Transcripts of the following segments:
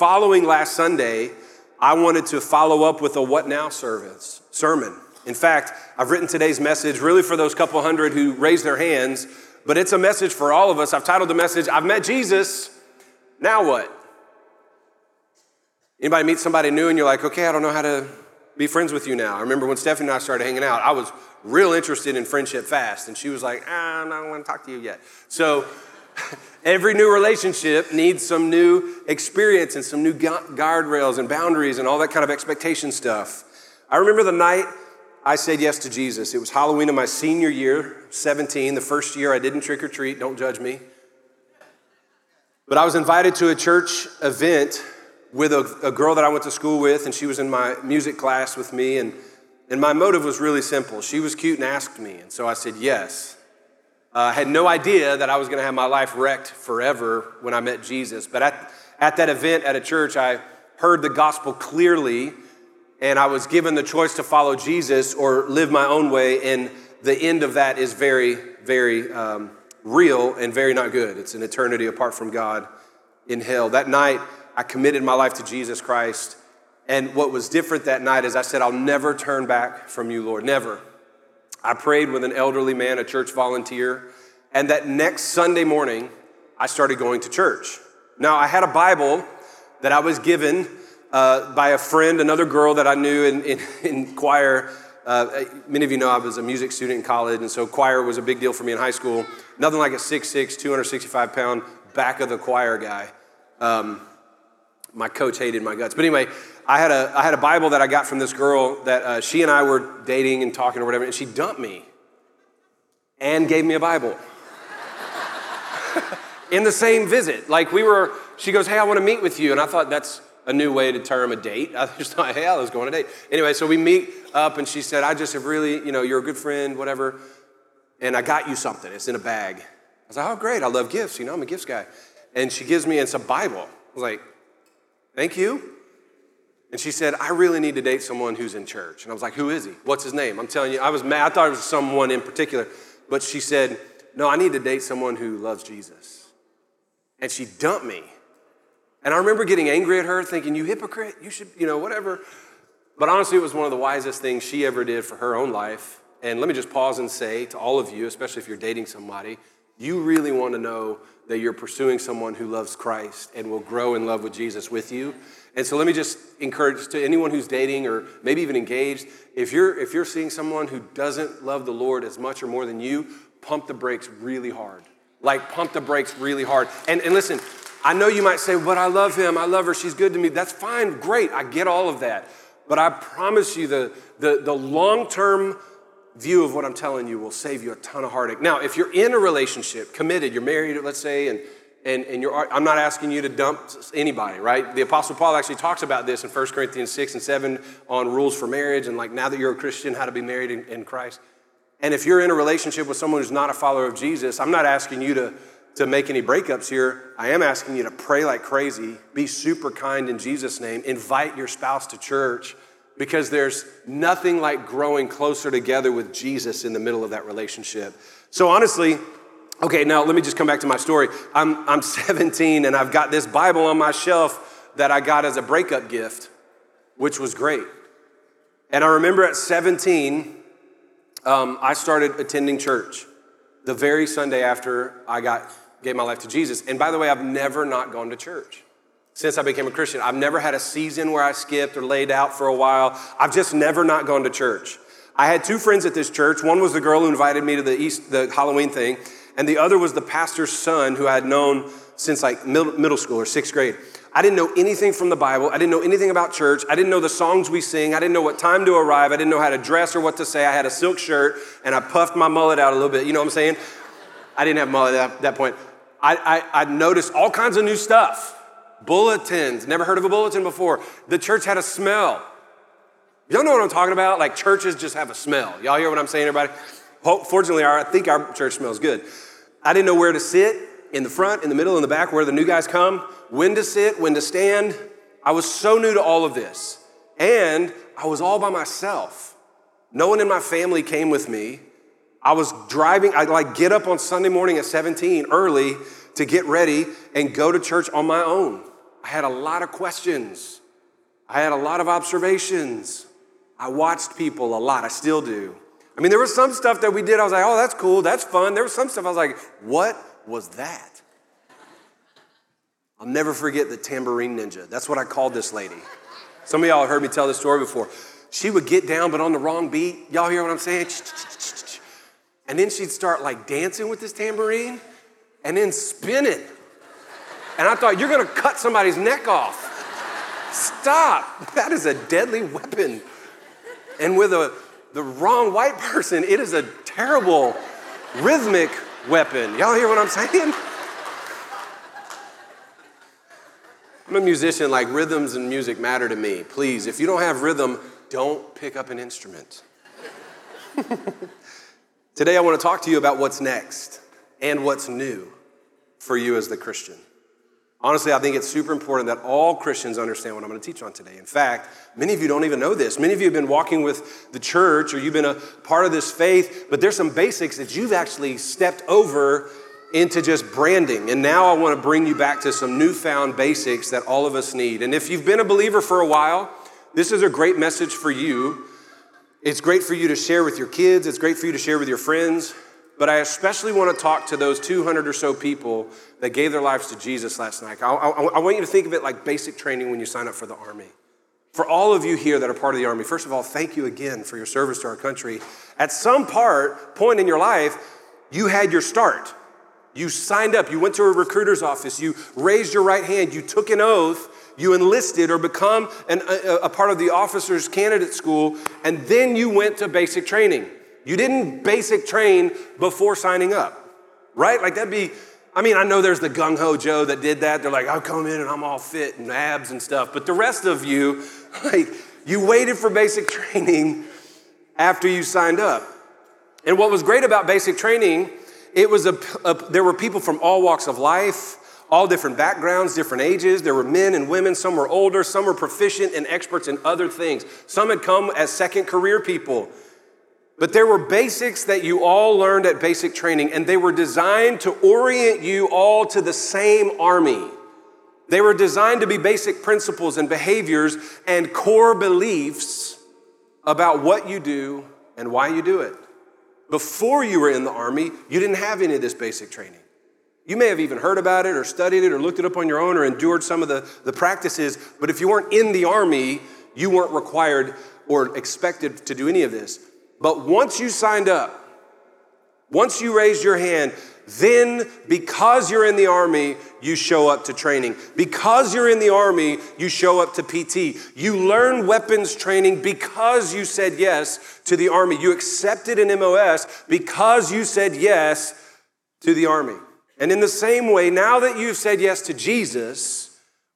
following last Sunday, I wanted to follow up with a What Now service, sermon. In fact, I've written today's message really for those couple hundred who raised their hands, but it's a message for all of us. I've titled the message, I've met Jesus, now what? Anybody meet somebody new and you're like, okay, I don't know how to be friends with you now. I remember when Stephanie and I started hanging out, I was real interested in friendship fast, and she was like, ah, I don't want to talk to you yet. So every new relationship needs some new experience and some new guardrails and boundaries and all that kind of expectation stuff. I remember the night I said yes to Jesus. It was Halloween of my senior year, 17, the first year I didn't trick or treat, don't judge me. But I was invited to a church event with a, a, girl that I went to school with, and she was in my music class with me. And, and my motive was really simple. She was cute and asked me, and so I said yes. Uh, I had no idea that I was going to have my life wrecked forever when I met Jesus. But at, at that event at a church, I heard the gospel clearly, and I was given the choice to follow Jesus or live my own way. And the end of that is very, very um, real and very not good. It's an eternity apart from God in hell. That night, I committed my life to Jesus Christ. And what was different that night is I said, I'll never turn back from you, Lord, never. I prayed with an elderly man, a church volunteer. And that next Sunday morning, I started going to church. Now, I had a Bible that I was given uh, by a friend, another girl that I knew in, in, in choir. Uh, many of you know I was a music student in college, and so choir was a big deal for me in high school. Nothing like a 6'6, 265 pound back of the choir guy. Um, my coach hated my guts. But anyway, I had a, I had a Bible that I got from this girl that uh, she and I were dating and talking or whatever, and she dumped me and gave me a Bible. in the same visit. Like we were, she goes, Hey, I want to meet with you. And I thought that's a new way to term a date. I just thought, Hey, I was going on a date. Anyway, so we meet up, and she said, I just have really, you know, you're a good friend, whatever. And I got you something. It's in a bag. I was like, Oh, great. I love gifts. You know, I'm a gifts guy. And she gives me, it's a Bible. I was like, Thank you. And she said, I really need to date someone who's in church. And I was like, Who is he? What's his name? I'm telling you, I was mad. I thought it was someone in particular. But she said, No, I need to date someone who loves Jesus. And she dumped me. And I remember getting angry at her, thinking, You hypocrite, you should, you know, whatever. But honestly, it was one of the wisest things she ever did for her own life. And let me just pause and say to all of you, especially if you're dating somebody, you really want to know that you're pursuing someone who loves Christ and will grow in love with Jesus with you. And so let me just encourage to anyone who's dating or maybe even engaged, if you're if you're seeing someone who doesn't love the Lord as much or more than you, pump the brakes really hard. Like pump the brakes really hard. And and listen, I know you might say, "But I love him. I love her. She's good to me." That's fine. Great. I get all of that. But I promise you the the, the long-term view of what I'm telling you will save you a ton of heartache. Now, if you're in a relationship, committed, you're married, let's say, and and, and you're, I'm not asking you to dump anybody, right? The Apostle Paul actually talks about this in 1 Corinthians 6 and 7 on rules for marriage and like now that you're a Christian, how to be married in, in Christ. And if you're in a relationship with someone who's not a follower of Jesus, I'm not asking you to, to make any breakups here. I am asking you to pray like crazy, be super kind in Jesus' name, invite your spouse to church because there's nothing like growing closer together with Jesus in the middle of that relationship. So, honestly, okay, now let me just come back to my story. I'm, I'm 17 and I've got this Bible on my shelf that I got as a breakup gift, which was great. And I remember at 17, um, I started attending church the very Sunday after I got gave my life to Jesus. And by the way, I've never not gone to church since I became a Christian. I've never had a season where I skipped or laid out for a while. I've just never not gone to church. I had two friends at this church. One was the girl who invited me to the East, the Halloween thing, and the other was the pastor's son who I had known since like middle school or sixth grade. I didn't know anything from the Bible. I didn't know anything about church. I didn't know the songs we sing. I didn't know what time to arrive. I didn't know how to dress or what to say. I had a silk shirt and I puffed my mullet out a little bit. You know what I'm saying? I didn't have mullet at that point. I, I, I noticed all kinds of new stuff bulletins. Never heard of a bulletin before. The church had a smell. Y'all know what I'm talking about? Like churches just have a smell. Y'all hear what I'm saying, everybody? Fortunately, I think our church smells good. I didn't know where to sit in the front, in the middle, in the back, where the new guys come, when to sit, when to stand. I was so new to all of this. And I was all by myself. No one in my family came with me. I was driving, I like get up on Sunday morning at 17 early to get ready and go to church on my own. I had a lot of questions. I had a lot of observations. I watched people a lot. I still do. I mean, there was some stuff that we did. I was like, oh, that's cool. That's fun. There was some stuff I was like, what was that? I'll never forget the tambourine ninja. That's what I called this lady. Some of y'all have heard me tell this story before. She would get down, but on the wrong beat. Y'all hear what I'm saying? And then she'd start like dancing with this tambourine and then spin it. And I thought, you're gonna cut somebody's neck off. Stop. That is a deadly weapon. And with a, the wrong white person, it is a terrible rhythmic weapon. Y'all hear what I'm saying? I'm a musician, like rhythms and music matter to me. Please, if you don't have rhythm, don't pick up an instrument. Today, I want to talk to you about what's next and what's new for you as the Christian. Honestly, I think it's super important that all Christians understand what I'm going to teach on today. In fact, many of you don't even know this. Many of you have been walking with the church or you've been a part of this faith, but there's some basics that you've actually stepped over into just branding. And now I want to bring you back to some newfound basics that all of us need. And if you've been a believer for a while, this is a great message for you. It's great for you to share with your kids, it's great for you to share with your friends. But I especially want to talk to those 200 or so people that gave their lives to Jesus last night. I, I, I want you to think of it like basic training when you sign up for the Army. For all of you here that are part of the Army, first of all, thank you again for your service to our country. At some part, point in your life, you had your start. You signed up, you went to a recruiter's office, you raised your right hand, you took an oath, you enlisted or become an, a, a part of the officer's candidate school, and then you went to basic training. You didn't basic train before signing up, right? Like that'd be, I mean, I know there's the gung ho Joe that did that. They're like, I'll come in and I'm all fit and abs and stuff. But the rest of you, like, you waited for basic training after you signed up. And what was great about basic training it was a, a, there were people from all walks of life, all different backgrounds, different ages. There were men and women. Some were older, some were proficient and experts in other things. Some had come as second career people. But there were basics that you all learned at basic training, and they were designed to orient you all to the same army. They were designed to be basic principles and behaviors and core beliefs about what you do and why you do it. Before you were in the army, you didn't have any of this basic training. You may have even heard about it or studied it or looked it up on your own or endured some of the, the practices, but if you weren't in the army, you weren't required or expected to do any of this. But once you signed up, once you raised your hand, then, because you're in the army, you show up to training. Because you're in the army, you show up to PT. You learn weapons training because you said yes to the army. You accepted an MOS because you said yes to the army. And in the same way, now that you've said yes to Jesus,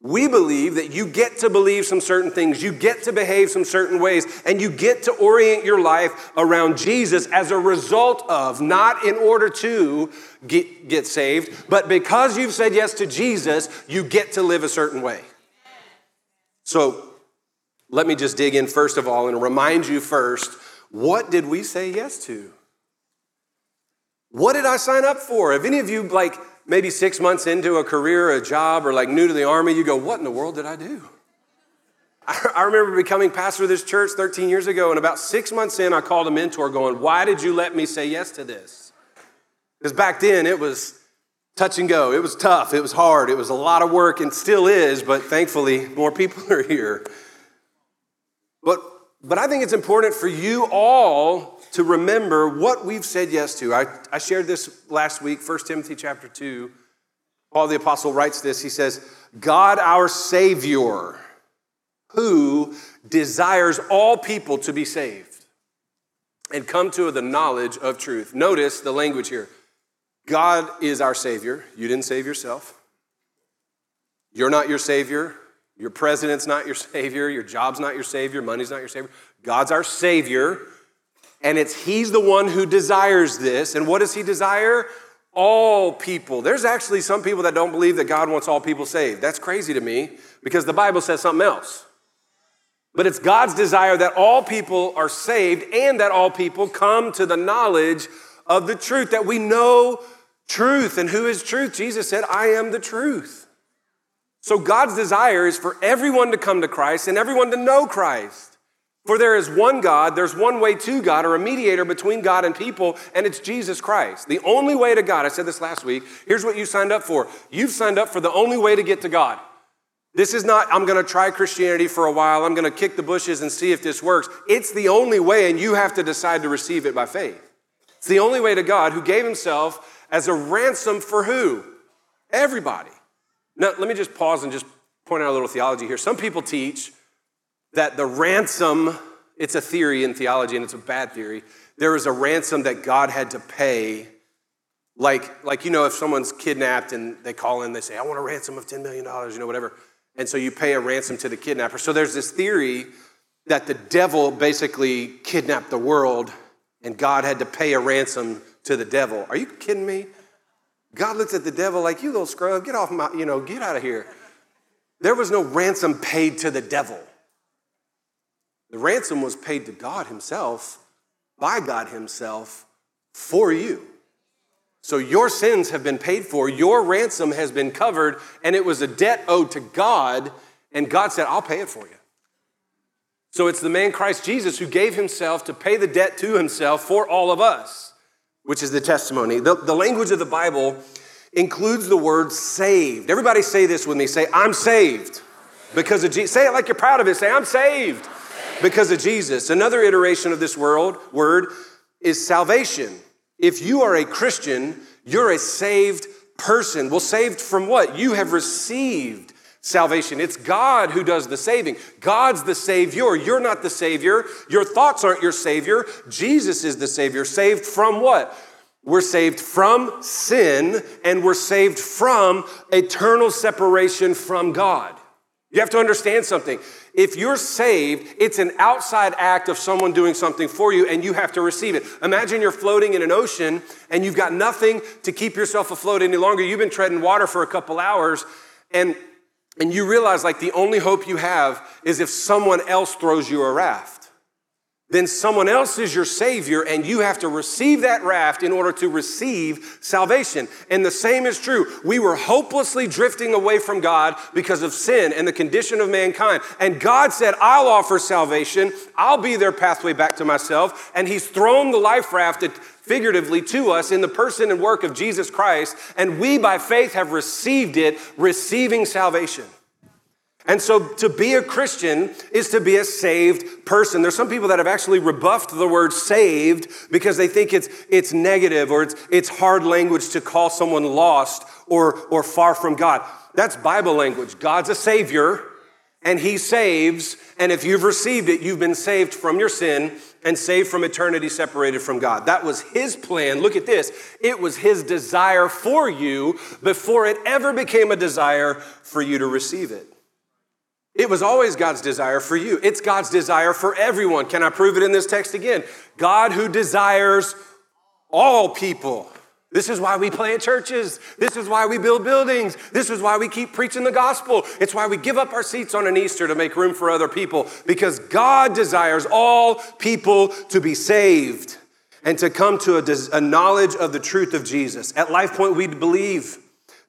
we believe that you get to believe some certain things, you get to behave some certain ways, and you get to orient your life around Jesus as a result of, not in order to get, get saved, but because you've said yes to Jesus, you get to live a certain way. So let me just dig in first of all and remind you first what did we say yes to? What did I sign up for? Have any of you, like, maybe six months into a career, a job, or like new to the army, you go, What in the world did I do? I remember becoming pastor of this church 13 years ago, and about six months in, I called a mentor going, Why did you let me say yes to this? Because back then it was touch and go. It was tough. It was hard. It was a lot of work and still is, but thankfully more people are here. But, but I think it's important for you all to remember what we've said yes to. I, I shared this last week, 1 Timothy chapter 2. Paul the Apostle writes this. He says, God our Savior, who desires all people to be saved and come to the knowledge of truth. Notice the language here. God is our Savior. You didn't save yourself. You're not your Savior. Your president's not your Savior. Your job's not your Savior. Money's not your Savior. God's our Savior and it's He's the one who desires this. And what does He desire? All people. There's actually some people that don't believe that God wants all people saved. That's crazy to me because the Bible says something else. But it's God's desire that all people are saved and that all people come to the knowledge of the truth, that we know truth. And who is truth? Jesus said, I am the truth. So God's desire is for everyone to come to Christ and everyone to know Christ. For there is one God, there's one way to God, or a mediator between God and people, and it's Jesus Christ. The only way to God, I said this last week, here's what you signed up for. You've signed up for the only way to get to God. This is not, I'm gonna try Christianity for a while, I'm gonna kick the bushes and see if this works. It's the only way, and you have to decide to receive it by faith. It's the only way to God who gave himself as a ransom for who? Everybody. Now, let me just pause and just point out a little theology here. Some people teach that the ransom, it's a theory in theology and it's a bad theory. There is a ransom that God had to pay like, like you know, if someone's kidnapped and they call in, they say, I want a ransom of $10 million, you know, whatever. And so you pay a ransom to the kidnapper. So there's this theory that the devil basically kidnapped the world and God had to pay a ransom to the devil. Are you kidding me? God looks at the devil like, you little scrub, get off my, you know, get out of here. There was no ransom paid to the devil. The ransom was paid to God Himself, by God Himself, for you. So your sins have been paid for, your ransom has been covered, and it was a debt owed to God, and God said, I'll pay it for you. So it's the man Christ Jesus who gave himself to pay the debt to himself for all of us, which is the testimony. The, the language of the Bible includes the word saved. Everybody say this with me say, I'm saved because of Jesus. Say it like you're proud of it. Say, I'm saved because of Jesus. Another iteration of this world, word is salvation. If you are a Christian, you're a saved person. Well, saved from what? You have received salvation. It's God who does the saving. God's the Savior. You're not the Savior. Your thoughts aren't your Savior. Jesus is the Savior. Saved from what? We're saved from sin and we're saved from eternal separation from God. You have to understand something. If you're saved, it's an outside act of someone doing something for you and you have to receive it. Imagine you're floating in an ocean and you've got nothing to keep yourself afloat any longer. You've been treading water for a couple hours and and you realize like the only hope you have is if someone else throws you a raft then someone else is your Savior, and you have to receive that raft in order to receive salvation. And the same is true. We were hopelessly drifting away from God because of sin and the condition of mankind. And God said, I'll offer salvation, I'll be their pathway back to myself. And He's thrown the life raft figuratively to us in the person and work of Jesus Christ, and we by faith have received it, receiving salvation. And so to be a Christian is to be a saved person. There's some people that have actually rebuffed the word saved because they think it's, it's negative or it's, it's hard language to call someone lost or, or far from God. That's Bible language. God's a savior and he saves. And if you've received it, you've been saved from your sin and saved from eternity separated from God. That was his plan. Look at this. It was his desire for you before it ever became a desire for you to receive it. It was always God's desire for you. It's God's desire for everyone. Can I prove it in this text again? God who desires all people. This is why we plant churches. This is why we build buildings. This is why we keep preaching the gospel. It's why we give up our seats on an Easter to make room for other people because God desires all people to be saved and to come to a, knowledge of the truth of Jesus. At LifePoint, we believe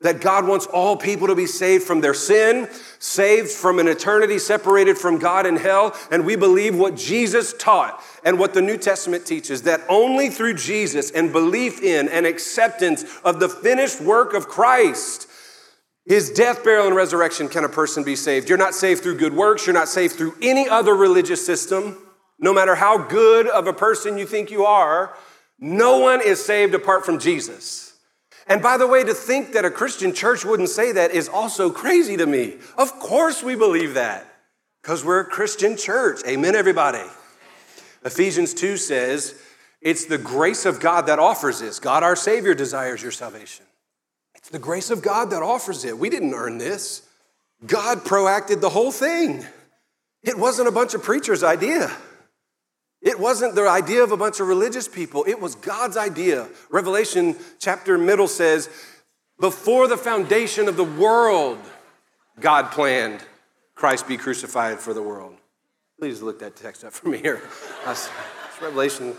that God wants all people to be saved from their sin, saved from an eternity separated from God in hell. And we believe what Jesus taught and what the New Testament teaches that only through Jesus and belief in and acceptance of the finished work of Christ, his death, burial, and resurrection, can a person be saved. You're not saved through good works, you're not saved through any other religious system. No matter how good of a person you think you are, no one is saved apart from Jesus. And by the way, to think that a Christian church wouldn't say that is also crazy to me. Of course, we believe that because we're a Christian church. Amen, everybody. Ephesians 2 says, It's the grace of God that offers this. God, our Savior, desires your salvation. It's the grace of God that offers it. We didn't earn this. God proacted the whole thing. It wasn't a bunch of preachers' idea. It wasn't the idea of a bunch of religious people, it was God's idea. Revelation chapter middle says, Before the foundation of the world, God planned Christ be crucified for the world. Please look that text up for me here. It's Revelation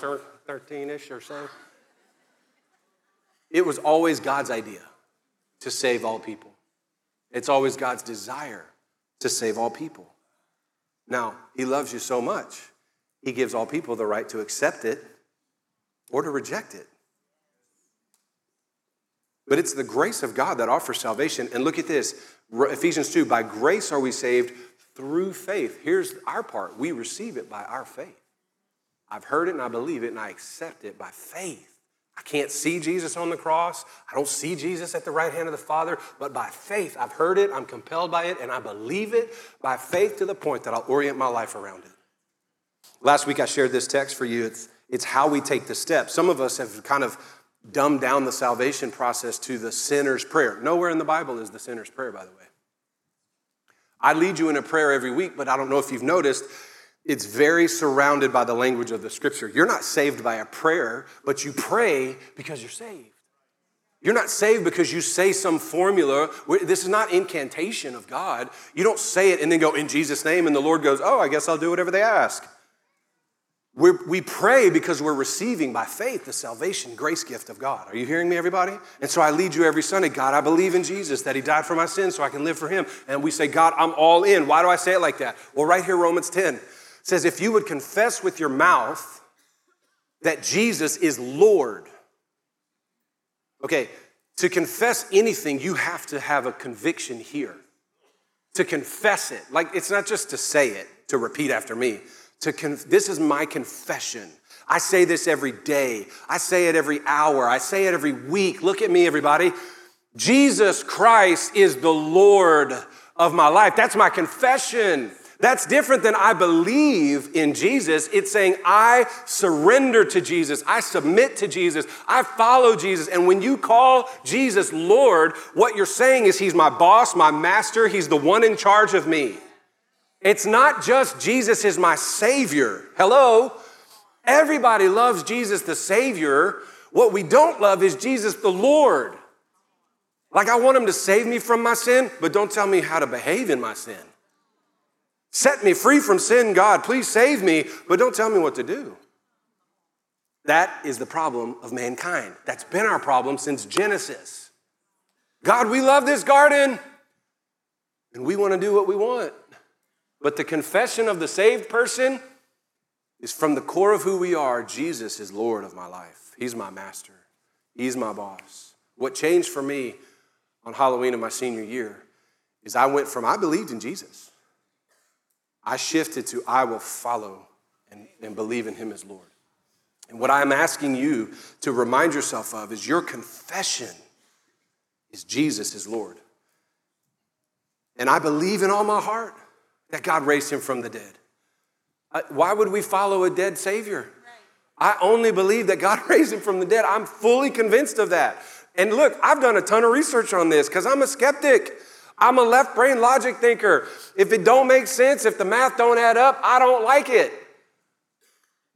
13 ish or so. It was always God's idea to save all people. It's always God's desire to save all people. Now, He loves you so much, He gives all people the right to accept it or to reject it. But it's the grace of God that offers salvation. And look at this Ephesians 2 by grace are we saved through faith. Here's our part we receive it by our faith. I've heard it and I believe it and I accept it by faith. I can't see Jesus on the cross. I don't see Jesus at the right hand of the Father, but by faith, I've heard it, I'm compelled by it, and I believe it by faith to the point that I'll orient my life around it. Last week, I shared this text for you. It's, it's how we take the step. Some of us have kind of dumbed down the salvation process to the sinner's prayer. Nowhere in the Bible is the sinner's prayer, by the way. I lead you in a prayer every week, but I don't know if you've noticed, it's very surrounded by the language of the scripture. You're not saved by a prayer, but you pray because you're saved. You're not saved because you say some formula. This is not incantation of God. You don't say it and then go, in Jesus' name, and the Lord goes, oh, I guess I'll do whatever they ask. We're, we pray because we're receiving by faith the salvation grace gift of God. Are you hearing me, everybody? And so I lead you every Sunday. God, I believe in Jesus, that He died for my sins so I can live for Him. And we say, God, I'm all in. Why do I say it like that? Well, right here, Romans 10 says, if you would confess with your mouth that Jesus is Lord. Okay, to confess anything, you have to have a conviction here. To confess it, like it's not just to say it, to repeat after me. To conf- this is my confession. I say this every day. I say it every hour. I say it every week. Look at me, everybody. Jesus Christ is the Lord of my life. That's my confession. That's different than I believe in Jesus. It's saying I surrender to Jesus. I submit to Jesus. I follow Jesus. And when you call Jesus Lord, what you're saying is He's my boss, my master. He's the one in charge of me. It's not just Jesus is my Savior. Hello? Everybody loves Jesus the Savior. What we don't love is Jesus the Lord. Like, I want Him to save me from my sin, but don't tell me how to behave in my sin. Set me free from sin, God. Please save me, but don't tell me what to do. That is the problem of mankind. That's been our problem since Genesis. God, we love this garden, and we want to do what we want. But the confession of the saved person is from the core of who we are Jesus is Lord of my life. He's my master, He's my boss. What changed for me on Halloween of my senior year is I went from I believed in Jesus I shifted to I will follow and, and believe in him as Lord. And what I'm asking you to remind yourself of is your confession is Jesus is Lord. And I believe in all my heart that God raised him from the dead. Why would we follow a dead Savior? I only believe that God raised him from the dead. I'm fully convinced of that. And look, I've done a ton of research on this because I'm a skeptic. I'm a left brain logic thinker. If it don't make sense, if the math don't add up, I don't like it.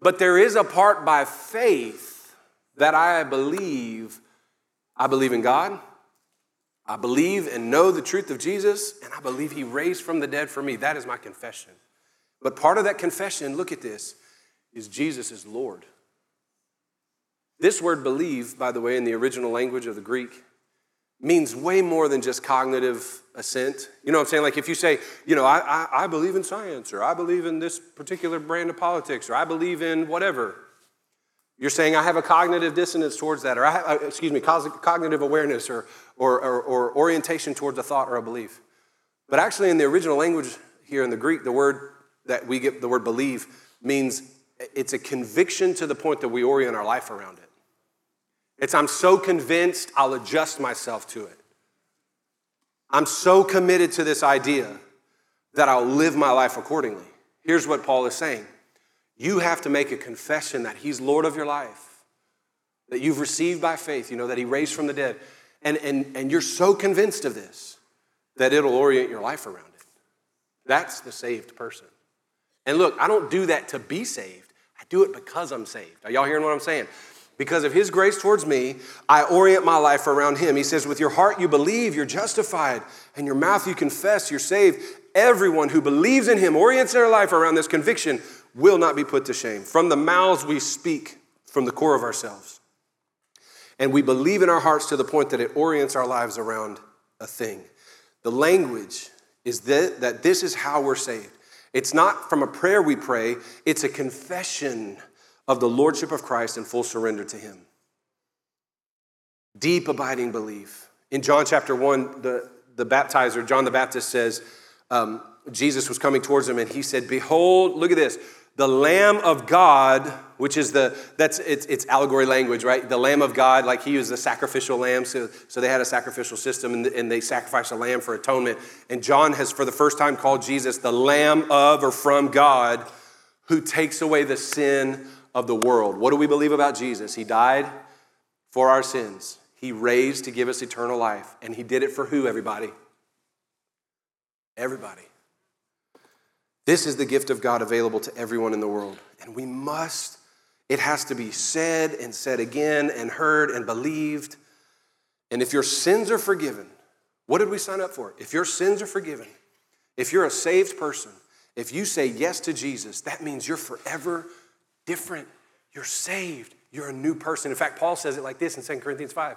But there is a part by faith that I believe I believe in God. I believe and know the truth of Jesus, and I believe he raised from the dead for me. That is my confession. But part of that confession, look at this, is Jesus is Lord. This word believe, by the way, in the original language of the Greek, means way more than just cognitive assent. You know what I'm saying? Like if you say, you know, I, I, I, believe in science, or I believe in this particular brand of politics, or I believe in whatever, you're saying I have a cognitive dissonance towards that, or I have, uh, excuse me, cognitive awareness, or, or, or, or orientation towards a thought or a belief. But actually, in the original language here in the Greek, the word that we get, the word believe, means it's a conviction to the point that we orient our life around it. It's I'm so convinced I'll adjust myself to it. I'm so committed to this idea that I'll live my life accordingly. Here's what Paul is saying you have to make a confession that He's Lord of your life, that you've received by faith, you know, that He raised from the dead. And, and, and you're so convinced of this that it'll orient your life around it. That's the saved person. And look, I don't do that to be saved, I do it because I'm saved. Are y'all hearing what I'm saying? Because of his grace towards me, I orient my life around him. He says, With your heart you believe, you're justified, and your mouth you confess, you're saved. Everyone who believes in him orients their life around this conviction will not be put to shame. From the mouths we speak from the core of ourselves. And we believe in our hearts to the point that it orients our lives around a thing. The language is that, that this is how we're saved. It's not from a prayer we pray, it's a confession of the Lordship of Christ and full surrender to Him. Deep, abiding belief. In John chapter 1, the, the baptizer, John the Baptist says, um, Jesus was coming towards him and he said, Behold, look at this, the Lamb of God, which is the, that's, it's, it's allegory language, right? The Lamb of God, like he was the sacrificial lamb. So, so they had a sacrificial system and, and they sacrificed a lamb for atonement. And John has, for the first time, called Jesus the Lamb of or from God who takes away the sin of the world. What do we believe about Jesus? He died for our sins. He raised to give us eternal life. And he did it for who, everybody? Everybody. This is the gift of God available to everyone in the world. And we must, it has to be said and said again and heard and believed. And if your sins are forgiven, what did we sign up for? If your sins are forgiven, if you're a saved person, if you say yes to Jesus, that means you're forever different. You're saved. You're a new person. In fact, Paul says it like this in 2 Corinthians 5.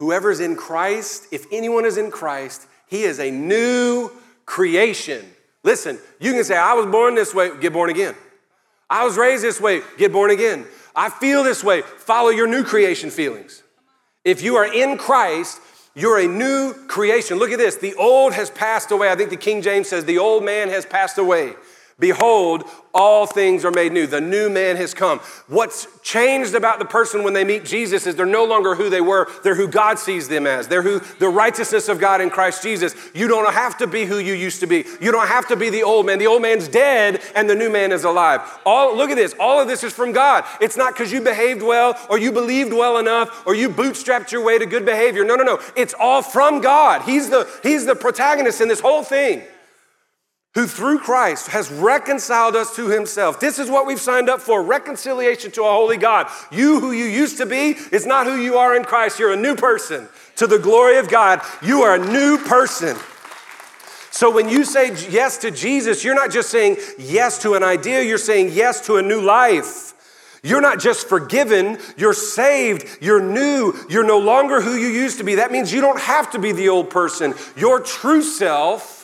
Whoever is in Christ, if anyone is in Christ, he is a new creation. Listen, you can say, I was born this way, get born again. I was raised this way, get born again. I feel this way, follow your new creation feelings. If you are in Christ, you're a new creation. Look at this. The old has passed away. I think the King James says, the old man has passed away. Behold, all things are made new. The new man has come. What's changed about the person when they meet Jesus is they're no longer who they were. They're who God sees them as. They're who the righteousness of God in Christ Jesus. You don't have to be who you used to be. You don't have to be the old man. The old man's dead and the new man is alive. All look at this. All of this is from God. It's not because you behaved well or you believed well enough or you bootstrapped your way to good behavior. No, no, no. It's all from God. He's the He's the protagonist in this whole thing who through Christ has reconciled us to himself. This is what we've signed up for reconciliation to a holy God. You, who you used to be, is not who you are in Christ. You're a new person. To the glory of God, you are a new person. So when you say yes to Jesus, you're not just saying yes to an idea, you're saying yes to a new life. You're not just forgiven, you're saved, you're new, you're no longer who you used to be. That means you don't have to be the old person. Your true self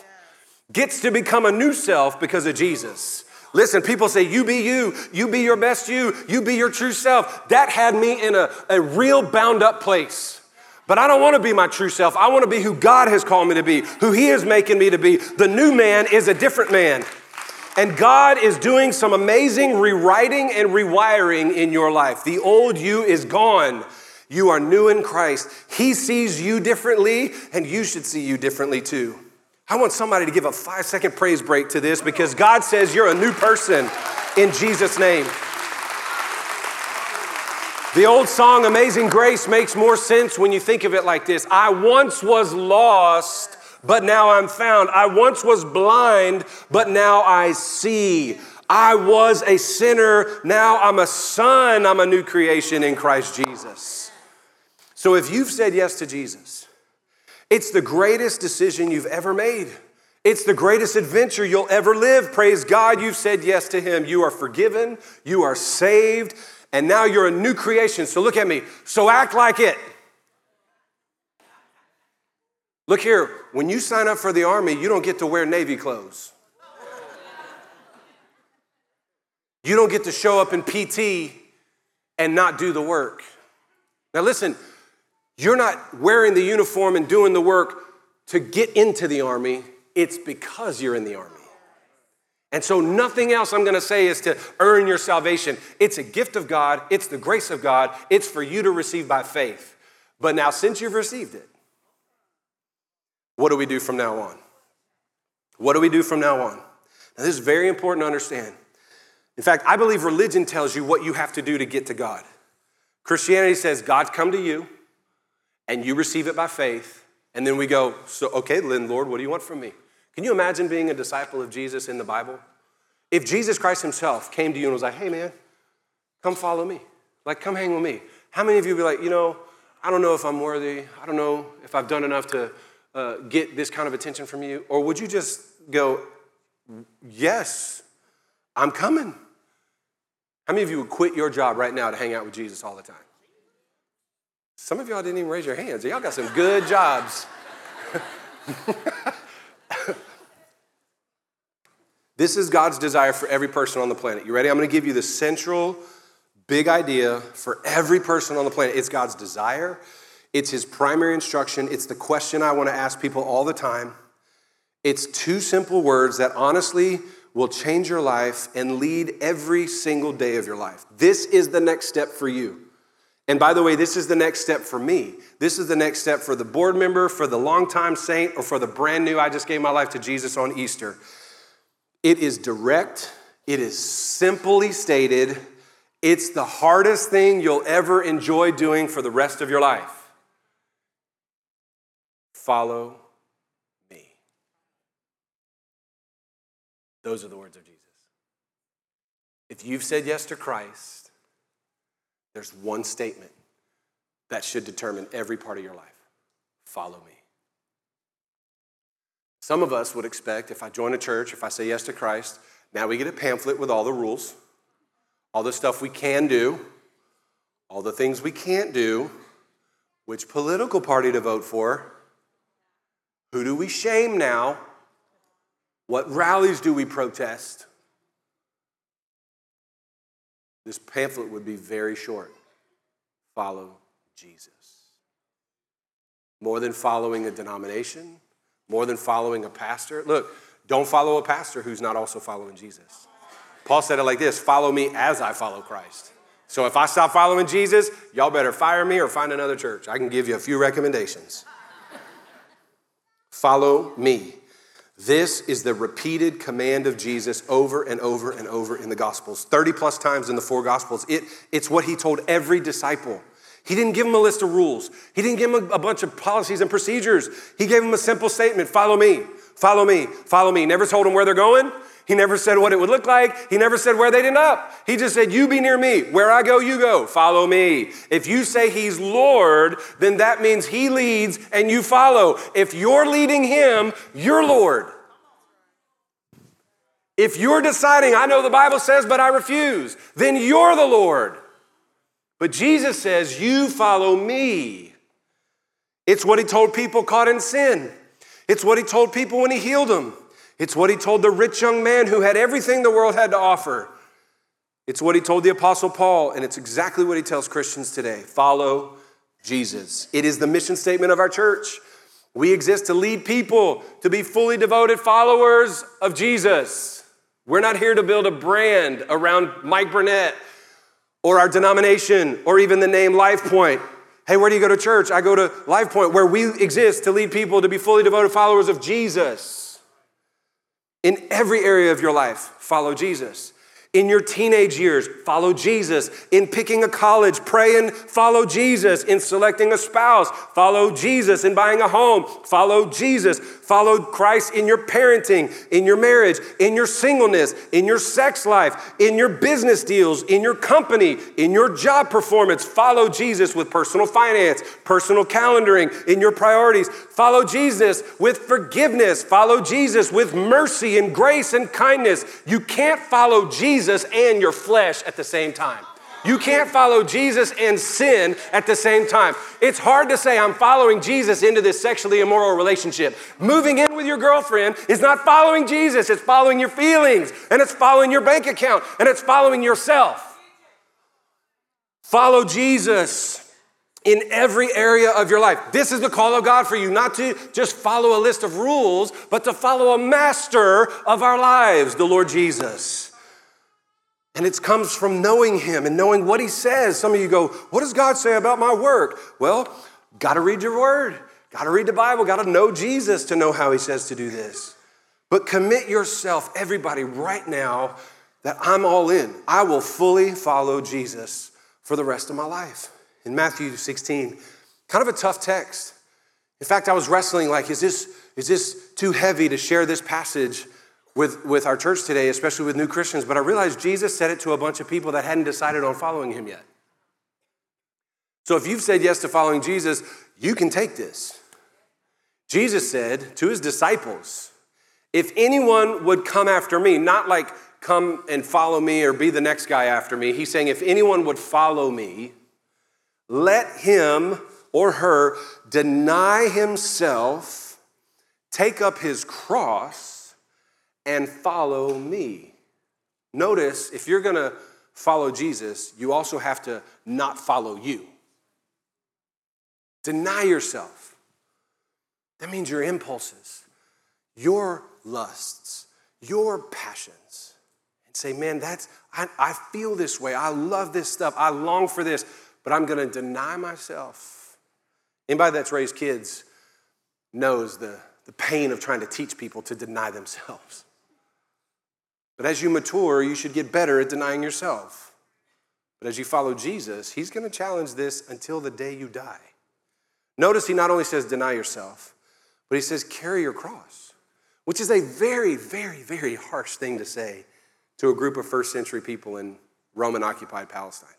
gets to become a new self because of Jesus. Listen, people say, you be you, you be your best you, you be your true self. That had me in a, a real bound up place. But I don't want to be my true self. I want to be who God has called me to be, who He is making me to be. The new man is a different man. And God is doing some amazing rewriting and rewiring in your life. The old you is gone. You are new in Christ. He sees you differently, and you should see you differently too. I want somebody to give a five second praise break to this because God says you're a new person in Jesus' name. The old song, Amazing Grace, makes more sense when you think of it like this I once was lost, but now I'm found. I once was blind, but now I see. I was a sinner, now I'm a son. I'm a new creation in Christ Jesus. So if you've said yes to Jesus, it's the greatest decision you've ever made. It's the greatest adventure you'll ever live. Praise God, you've said yes to Him. You are forgiven, you are saved, and now you're a new creation. So look at me. So act like it. Look here, when you sign up for the Army, you don't get to wear Navy clothes. You don't get to show up in PT and not do the work. Now, listen, you're not wearing the uniform and doing the work to get into the army, it's because you're in the army. And so, nothing else I'm gonna say is to earn your salvation. It's a gift of God, it's the grace of God, it's for you to receive by faith. But now, since you've received it, what do we do from now on? What do we do from now on? Now, this is very important to understand. In fact, I believe religion tells you what you have to do to get to God. Christianity says God's come to you, and you receive it by faith, and then we go, so, okay, then, Lord, what do you want from me? Can you imagine being a disciple of Jesus in the Bible? If Jesus Christ himself came to you and was like, hey, man, come follow me. Like, come hang with me. How many of you would be like, you know, I don't know if I'm worthy. I don't know if I've done enough to uh, get this kind of attention from you? Or would you just go, yes, I'm coming? How many of you would quit your job right now to hang out with Jesus all the time? Some of y'all didn't even raise your hands. Y'all got some good jobs. this is God's desire for every person on the planet. You ready? I'm going to give you the central big idea for every person on the planet. It's God's desire, it's His primary instruction, it's the question I want to ask people all the time. It's two simple words that honestly will change your life and lead every single day of your life. This is the next step for you. And by the way, this is the next step for me. This is the next step for the board member, for the longtime saint, or for the brand new, I just gave my life to Jesus on Easter. It is direct, it is simply stated, it's the hardest thing you'll ever enjoy doing for the rest of your life. Follow me. Those are the words of Jesus. If you've said yes to Christ, there's one statement that should determine every part of your life follow me. Some of us would expect if I join a church, if I say yes to Christ, now we get a pamphlet with all the rules, all the stuff we can do, all the things we can't do, which political party to vote for, who do we shame now, what rallies do we protest. This pamphlet would be very short. Follow Jesus. More than following a denomination, more than following a pastor. Look, don't follow a pastor who's not also following Jesus. Paul said it like this follow me as I follow Christ. So if I stop following Jesus, y'all better fire me or find another church. I can give you a few recommendations. follow me. This is the repeated command of Jesus over and over and over in the Gospels, 30 plus times in the four Gospels. It, it's what he told every disciple. He didn't give them a list of rules, he didn't give them a, a bunch of policies and procedures. He gave them a simple statement follow me, follow me, follow me. Never told them where they're going, he never said what it would look like. He never said where they'd end up. He just said, You be near me. Where I go, you go. Follow me. If you say He's Lord, then that means He leads and you follow. If you're leading Him, you're Lord. If you're deciding, I know the Bible says, but I refuse, then you're the Lord. But Jesus says, You follow me. It's what He told people caught in sin, it's what He told people when He healed them. It's what he told the rich young man who had everything the world had to offer. It's what he told the Apostle Paul, and it's exactly what he tells Christians today follow Jesus. It is the mission statement of our church. We exist to lead people to be fully devoted followers of Jesus. We're not here to build a brand around Mike Burnette or our denomination or even the name Life Point. Hey, where do you go to church? I go to Life Point, where we exist to lead people to be fully devoted followers of Jesus. In every area of your life, follow Jesus. In your teenage years, follow Jesus. In picking a college, pray and follow Jesus. In selecting a spouse, follow Jesus. In buying a home, follow Jesus. Follow Christ in your parenting, in your marriage, in your singleness, in your sex life, in your business deals, in your company, in your job performance. Follow Jesus with personal finance, personal calendaring, in your priorities. Follow Jesus with forgiveness. Follow Jesus with mercy and grace and kindness. You can't follow Jesus Jesus and your flesh at the same time. You can't follow Jesus and sin at the same time. It's hard to say, I'm following Jesus into this sexually immoral relationship. Moving in with your girlfriend is not following Jesus, it's following your feelings, and it's following your bank account, and it's following yourself. Follow Jesus in every area of your life. This is the call of God for you, not to just follow a list of rules, but to follow a master of our lives, the Lord Jesus. And it comes from knowing Him and knowing what He says. Some of you go, What does God say about my work? Well, got to read your word, got to read the Bible, got to know Jesus to know how He says to do this. But commit yourself, everybody, right now, that I'm all in. I will fully follow Jesus for the rest of my life. In Matthew 16, kind of a tough text. In fact, I was wrestling like, is this, is this too heavy to share this passage? With, with our church today, especially with new Christians, but I realized Jesus said it to a bunch of people that hadn't decided on following him yet. So if you've said yes to following Jesus, you can take this. Jesus said to his disciples, If anyone would come after me, not like come and follow me or be the next guy after me, he's saying, If anyone would follow me, let him or her deny himself take up his cross and follow me. Notice if you're gonna follow Jesus, you also have to not follow you. Deny yourself. That means your impulses, your lusts, your passions. And say, man, that's, I, I feel this way. I love this stuff. I long for this, but I'm gonna deny myself. Anybody that's raised kids knows the, the pain of trying to teach people to deny themselves. But as you mature, you should get better at denying yourself. But as you follow Jesus, he's going to challenge this until the day you die. Notice he not only says deny yourself, but he says carry your cross, which is a very, very, very harsh thing to say to a group of first century people in Roman occupied Palestine,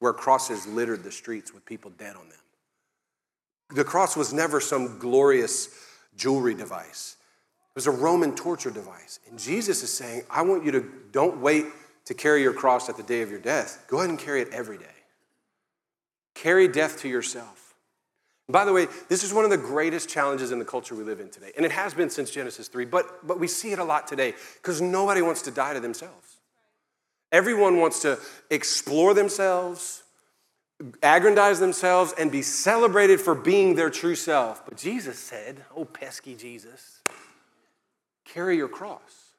where crosses littered the streets with people dead on them. The cross was never some glorious jewelry device. Was a Roman torture device. And Jesus is saying, I want you to don't wait to carry your cross at the day of your death. Go ahead and carry it every day. Carry death to yourself. by the way, this is one of the greatest challenges in the culture we live in today. And it has been since Genesis 3, but, but we see it a lot today because nobody wants to die to themselves. Everyone wants to explore themselves, aggrandize themselves and be celebrated for being their true self. But Jesus said, Oh, pesky Jesus, carry your cross.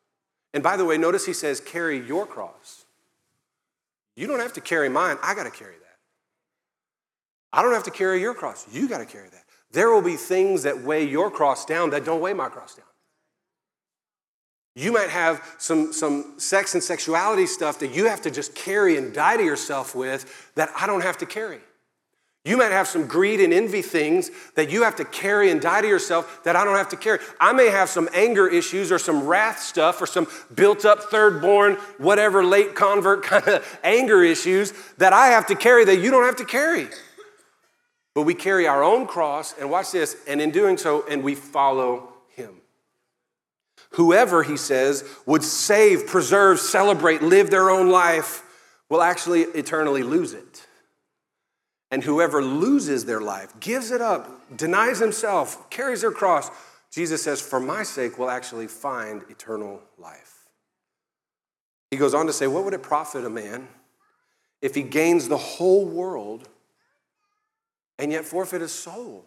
And by the way, notice he says, carry your cross. You don't have to carry mine, I got to carry that. I don't have to carry your cross, you got to carry that. There will be things that weigh your cross down that don't weigh my cross down. You might have some, some sex and sexuality stuff that you have to just carry and die to yourself with that I don't have to carry. You might have some greed and envy things that you have to carry and die to yourself that I don't have to carry. I may have some anger issues or some wrath stuff or some built up third born, whatever late convert kind of anger issues that I have to carry that you don't have to carry. But we carry our own cross, and watch this, and in doing so, and we follow him. Whoever, he says, would save, preserve, celebrate, live their own life will actually eternally lose it. And whoever loses their life, gives it up, denies himself, carries their cross, Jesus says, for my sake, will actually find eternal life. He goes on to say, What would it profit a man if he gains the whole world and yet forfeit his soul?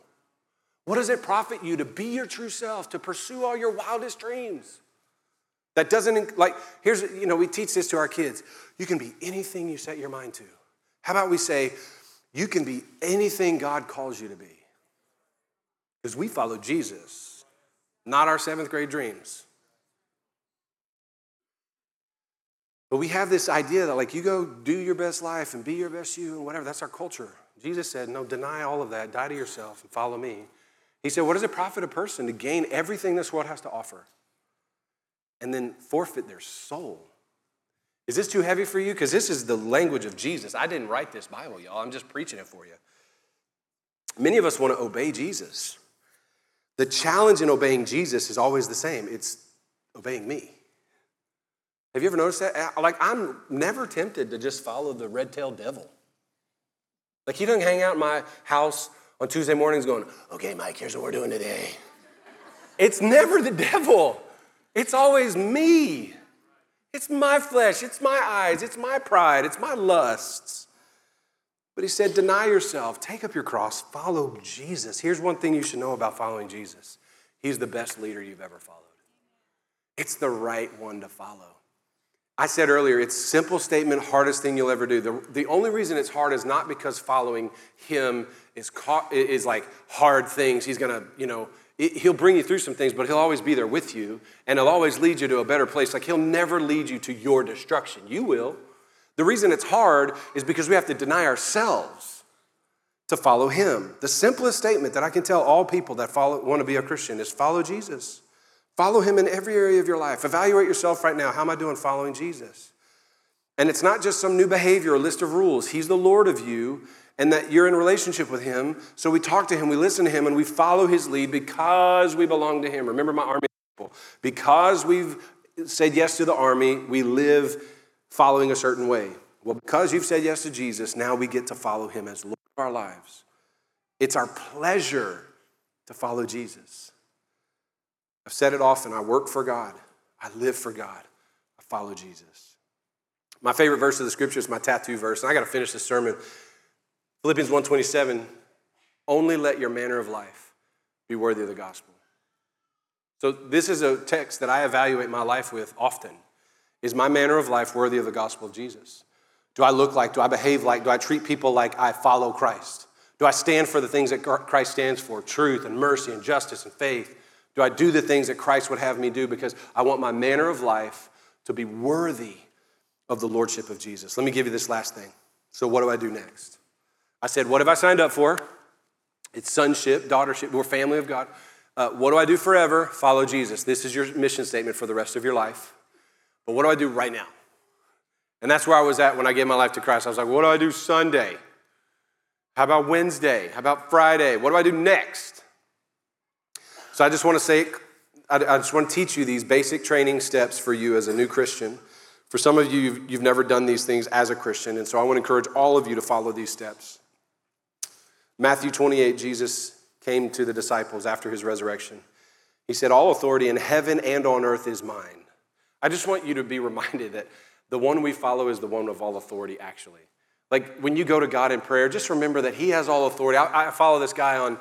What does it profit you to be your true self, to pursue all your wildest dreams? That doesn't, like, here's, you know, we teach this to our kids. You can be anything you set your mind to. How about we say, you can be anything God calls you to be? Because we follow Jesus, not our seventh grade dreams. But we have this idea that, like, you go do your best life and be your best you and whatever. That's our culture. Jesus said, no, deny all of that, die to yourself and follow me. He said, What does it profit a person to gain everything this world has to offer and then forfeit their soul? Is this too heavy for you? Because this is the language of Jesus. I didn't write this Bible, y'all. I'm just preaching it for you. Many of us want to obey Jesus. The challenge in obeying Jesus is always the same it's obeying me. Have you ever noticed that? Like, I'm never tempted to just follow the red tailed devil. Like, he doesn't hang out in my house on Tuesday mornings going, okay, Mike, here's what we're doing today. It's never the devil, it's always me. It's my flesh, it's my eyes, it's my pride, it's my lusts. But he said, deny yourself, take up your cross, follow Jesus. Here's one thing you should know about following Jesus He's the best leader you've ever followed. It's the right one to follow. I said earlier, it's simple statement, hardest thing you'll ever do. The, the only reason it's hard is not because following him is, is like hard things. He's gonna, you know, he'll bring you through some things, but he'll always be there with you, and he'll always lead you to a better place. Like he'll never lead you to your destruction. You will. The reason it's hard is because we have to deny ourselves to follow him. The simplest statement that I can tell all people that follow, want to be a Christian is follow Jesus. Follow him in every area of your life. Evaluate yourself right now. How am I doing following Jesus? And it's not just some new behavior or list of rules. He's the Lord of you, and that you're in relationship with him. So we talk to him, we listen to him, and we follow his lead because we belong to him. Remember my army people. Because we've said yes to the army, we live following a certain way. Well, because you've said yes to Jesus, now we get to follow him as Lord of our lives. It's our pleasure to follow Jesus. I've said it often I work for God, I live for God, I follow Jesus. My favorite verse of the scripture is my tattoo verse, and I got to finish this sermon. Philippians 1:27, only let your manner of life be worthy of the gospel. So this is a text that I evaluate my life with often. Is my manner of life worthy of the gospel of Jesus? Do I look like, do I behave like, do I treat people like I follow Christ? Do I stand for the things that Christ stands for truth and mercy and justice and faith? Do I do the things that Christ would have me do because I want my manner of life to be worthy of the lordship of Jesus? Let me give you this last thing. So, what do I do next? I said, What have I signed up for? It's sonship, daughtership. We're family of God. Uh, what do I do forever? Follow Jesus. This is your mission statement for the rest of your life. But what do I do right now? And that's where I was at when I gave my life to Christ. I was like, what do I do Sunday? How about Wednesday? How about Friday? What do I do next? So I just want to say, I just want to teach you these basic training steps for you as a new Christian. For some of you, you've, you've never done these things as a Christian, and so I want to encourage all of you to follow these steps. Matthew 28, Jesus came to the disciples after his resurrection. He said, All authority in heaven and on earth is mine. I just want you to be reminded that the one we follow is the one of all authority, actually. Like when you go to God in prayer, just remember that He has all authority. I, I follow this guy on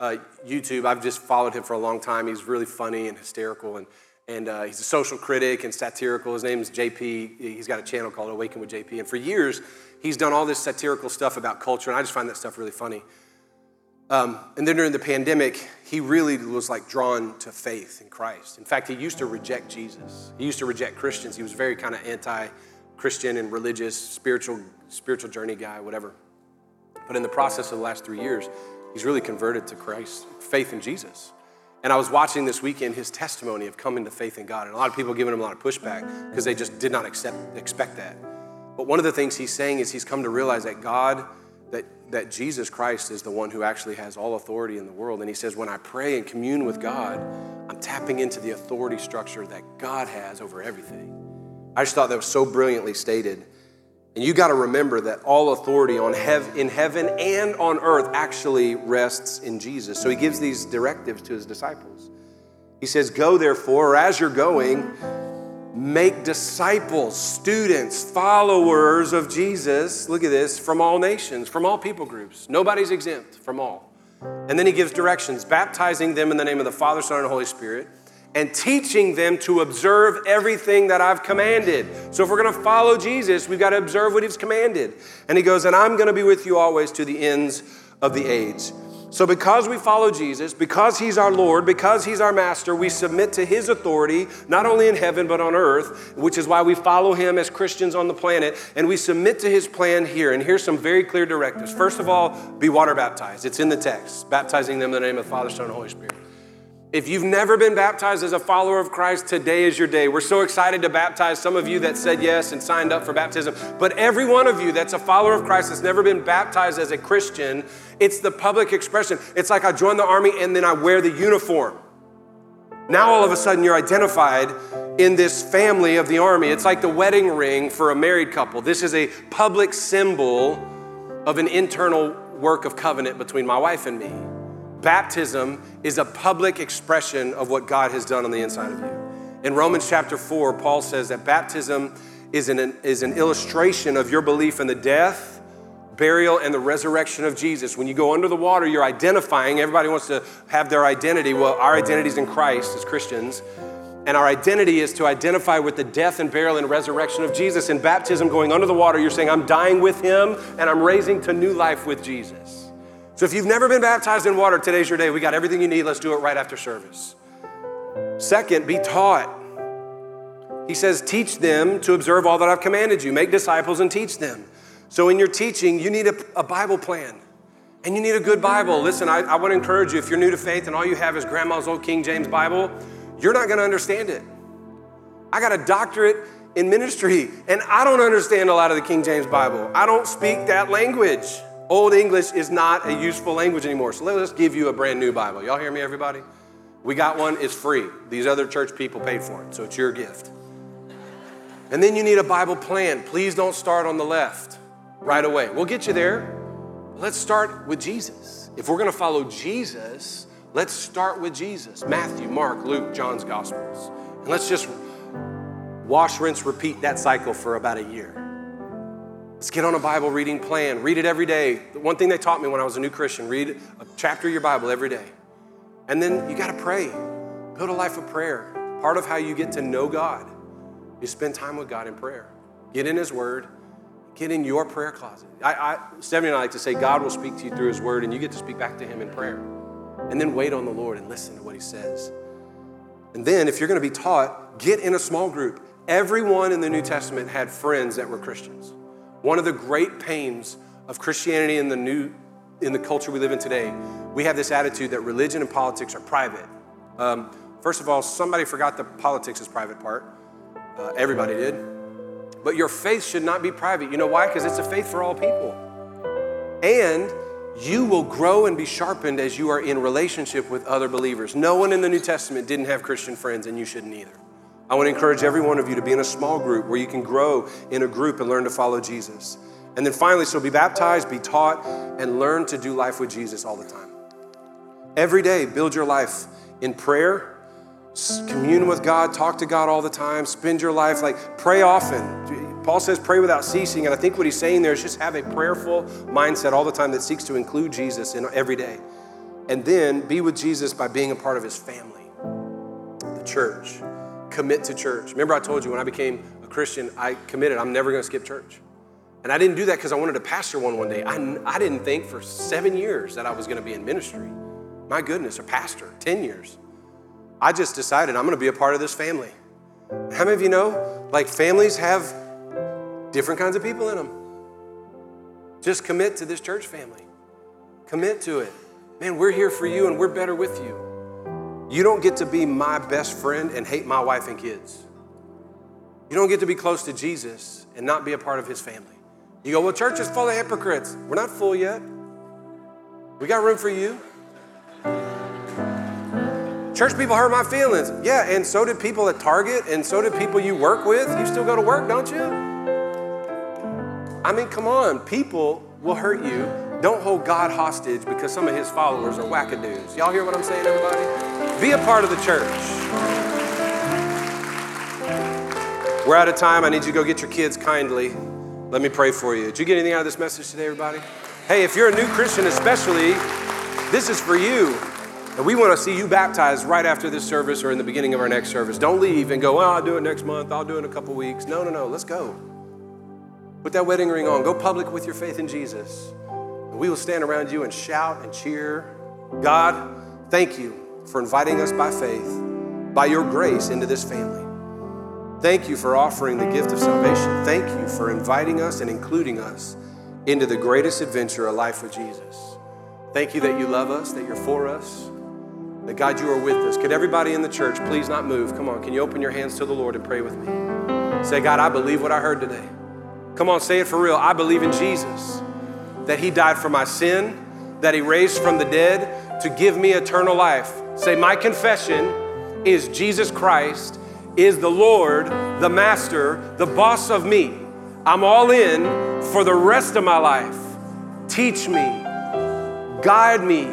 uh, YouTube. I've just followed him for a long time. He's really funny and hysterical, and, and uh, he's a social critic and satirical. His name is JP. He's got a channel called Awaken with JP. And for years, he's done all this satirical stuff about culture, and I just find that stuff really funny. Um, and then during the pandemic, he really was like drawn to faith in Christ. In fact, he used to reject Jesus. He used to reject Christians. He was very kind of anti-Christian and religious, spiritual, spiritual journey guy, whatever. But in the process of the last three years, he's really converted to Christ, faith in Jesus. And I was watching this weekend his testimony of coming to faith in God, and a lot of people giving him a lot of pushback because they just did not accept, expect that. But one of the things he's saying is he's come to realize that God that, that Jesus Christ is the one who actually has all authority in the world. And he says, when I pray and commune with God, I'm tapping into the authority structure that God has over everything. I just thought that was so brilliantly stated. And you got to remember that all authority on hev- in heaven and on earth actually rests in Jesus. So he gives these directives to his disciples. He says, Go therefore, or as you're going, make disciples, students, followers of Jesus. Look at this from all nations, from all people groups. Nobody's exempt from all. And then he gives directions, baptizing them in the name of the Father, Son, and Holy Spirit, and teaching them to observe everything that I've commanded. So if we're going to follow Jesus, we've got to observe what he's commanded. And he goes, And I'm going to be with you always to the ends of the age. So, because we follow Jesus, because He's our Lord, because He's our Master, we submit to His authority, not only in heaven, but on earth, which is why we follow Him as Christians on the planet, and we submit to His plan here. And here's some very clear directives. First of all, be water baptized. It's in the text, baptizing them in the name of the Father, Son, and Holy Spirit. If you've never been baptized as a follower of Christ, today is your day. We're so excited to baptize some of you that said yes and signed up for baptism. But every one of you that's a follower of Christ that's never been baptized as a Christian, it's the public expression. It's like I joined the army and then I wear the uniform. Now all of a sudden you're identified in this family of the army. It's like the wedding ring for a married couple. This is a public symbol of an internal work of covenant between my wife and me. Baptism is a public expression of what God has done on the inside of you. In Romans chapter 4, Paul says that baptism is an, is an illustration of your belief in the death, burial, and the resurrection of Jesus. When you go under the water, you're identifying. Everybody wants to have their identity. Well, our identity is in Christ as Christians. And our identity is to identify with the death and burial and resurrection of Jesus. In baptism, going under the water, you're saying, I'm dying with him and I'm raising to new life with Jesus. So if you've never been baptized in water, today's your day. We got everything you need. Let's do it right after service. Second, be taught. He says, teach them to observe all that I've commanded you. Make disciples and teach them. So in your teaching, you need a, a Bible plan. And you need a good Bible. Listen, I, I want to encourage you if you're new to faith and all you have is grandma's old King James Bible, you're not going to understand it. I got a doctorate in ministry, and I don't understand a lot of the King James Bible. I don't speak that language. Old English is not a useful language anymore. So let us give you a brand new Bible. Y'all hear me, everybody? We got one, it's free. These other church people paid for it, so it's your gift. And then you need a Bible plan. Please don't start on the left right away. We'll get you there. Let's start with Jesus. If we're going to follow Jesus, Let's start with Jesus Matthew, Mark, Luke, John's Gospels. And let's just wash, rinse, repeat that cycle for about a year. Let's get on a Bible reading plan. Read it every day. The one thing they taught me when I was a new Christian read a chapter of your Bible every day. And then you got to pray. Build a life of prayer. Part of how you get to know God is spend time with God in prayer. Get in His Word. Get in your prayer closet. I, I, Stephanie and I like to say God will speak to you through His Word, and you get to speak back to Him in prayer. And then wait on the Lord and listen to what He says. And then, if you're going to be taught, get in a small group. Everyone in the New Testament had friends that were Christians. One of the great pains of Christianity in the new in the culture we live in today, we have this attitude that religion and politics are private. Um, first of all, somebody forgot the politics is private part. Uh, everybody did. But your faith should not be private. You know why? Because it's a faith for all people. And you will grow and be sharpened as you are in relationship with other believers. No one in the New Testament didn't have Christian friends, and you shouldn't either. I want to encourage every one of you to be in a small group where you can grow in a group and learn to follow Jesus. And then finally, so be baptized, be taught, and learn to do life with Jesus all the time. Every day, build your life in prayer, commune with God, talk to God all the time, spend your life like pray often. Paul says pray without ceasing, and I think what he's saying there is just have a prayerful mindset all the time that seeks to include Jesus in every day. And then be with Jesus by being a part of his family, the church commit to church. Remember, I told you when I became a Christian, I committed, I'm never going to skip church. And I didn't do that because I wanted to pastor one one day. I, I didn't think for seven years that I was going to be in ministry. My goodness, a pastor, 10 years. I just decided I'm going to be a part of this family. How many of you know, like families have different kinds of people in them? Just commit to this church family. Commit to it. Man, we're here for you and we're better with you. You don't get to be my best friend and hate my wife and kids. You don't get to be close to Jesus and not be a part of his family. You go, well, church is full of hypocrites. We're not full yet. We got room for you. Church people hurt my feelings. Yeah, and so did people at Target, and so did people you work with. You still go to work, don't you? I mean, come on. People will hurt you. Don't hold God hostage because some of his followers are wackadoos. Y'all hear what I'm saying, everybody? Be a part of the church. We're out of time. I need you to go get your kids kindly. Let me pray for you. Did you get anything out of this message today, everybody? Hey, if you're a new Christian, especially, this is for you. And we want to see you baptized right after this service or in the beginning of our next service. Don't leave and go, oh, I'll do it next month. I'll do it in a couple weeks. No, no, no. Let's go. Put that wedding ring on. Go public with your faith in Jesus. And we will stand around you and shout and cheer. God, thank you for inviting us by faith, by your grace, into this family. Thank you for offering the gift of salvation. Thank you for inviting us and including us into the greatest adventure of life with Jesus. Thank you that you love us, that you're for us, that God, you are with us. Could everybody in the church please not move? Come on, can you open your hands to the Lord and pray with me? Say, God, I believe what I heard today. Come on, say it for real. I believe in Jesus, that He died for my sin, that He raised from the dead to give me eternal life. Say, my confession is Jesus Christ is the Lord, the Master, the boss of me. I'm all in for the rest of my life. Teach me, guide me,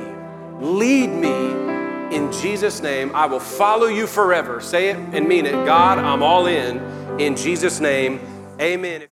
lead me. In Jesus' name, I will follow you forever. Say it and mean it. God, I'm all in. In Jesus' name, amen.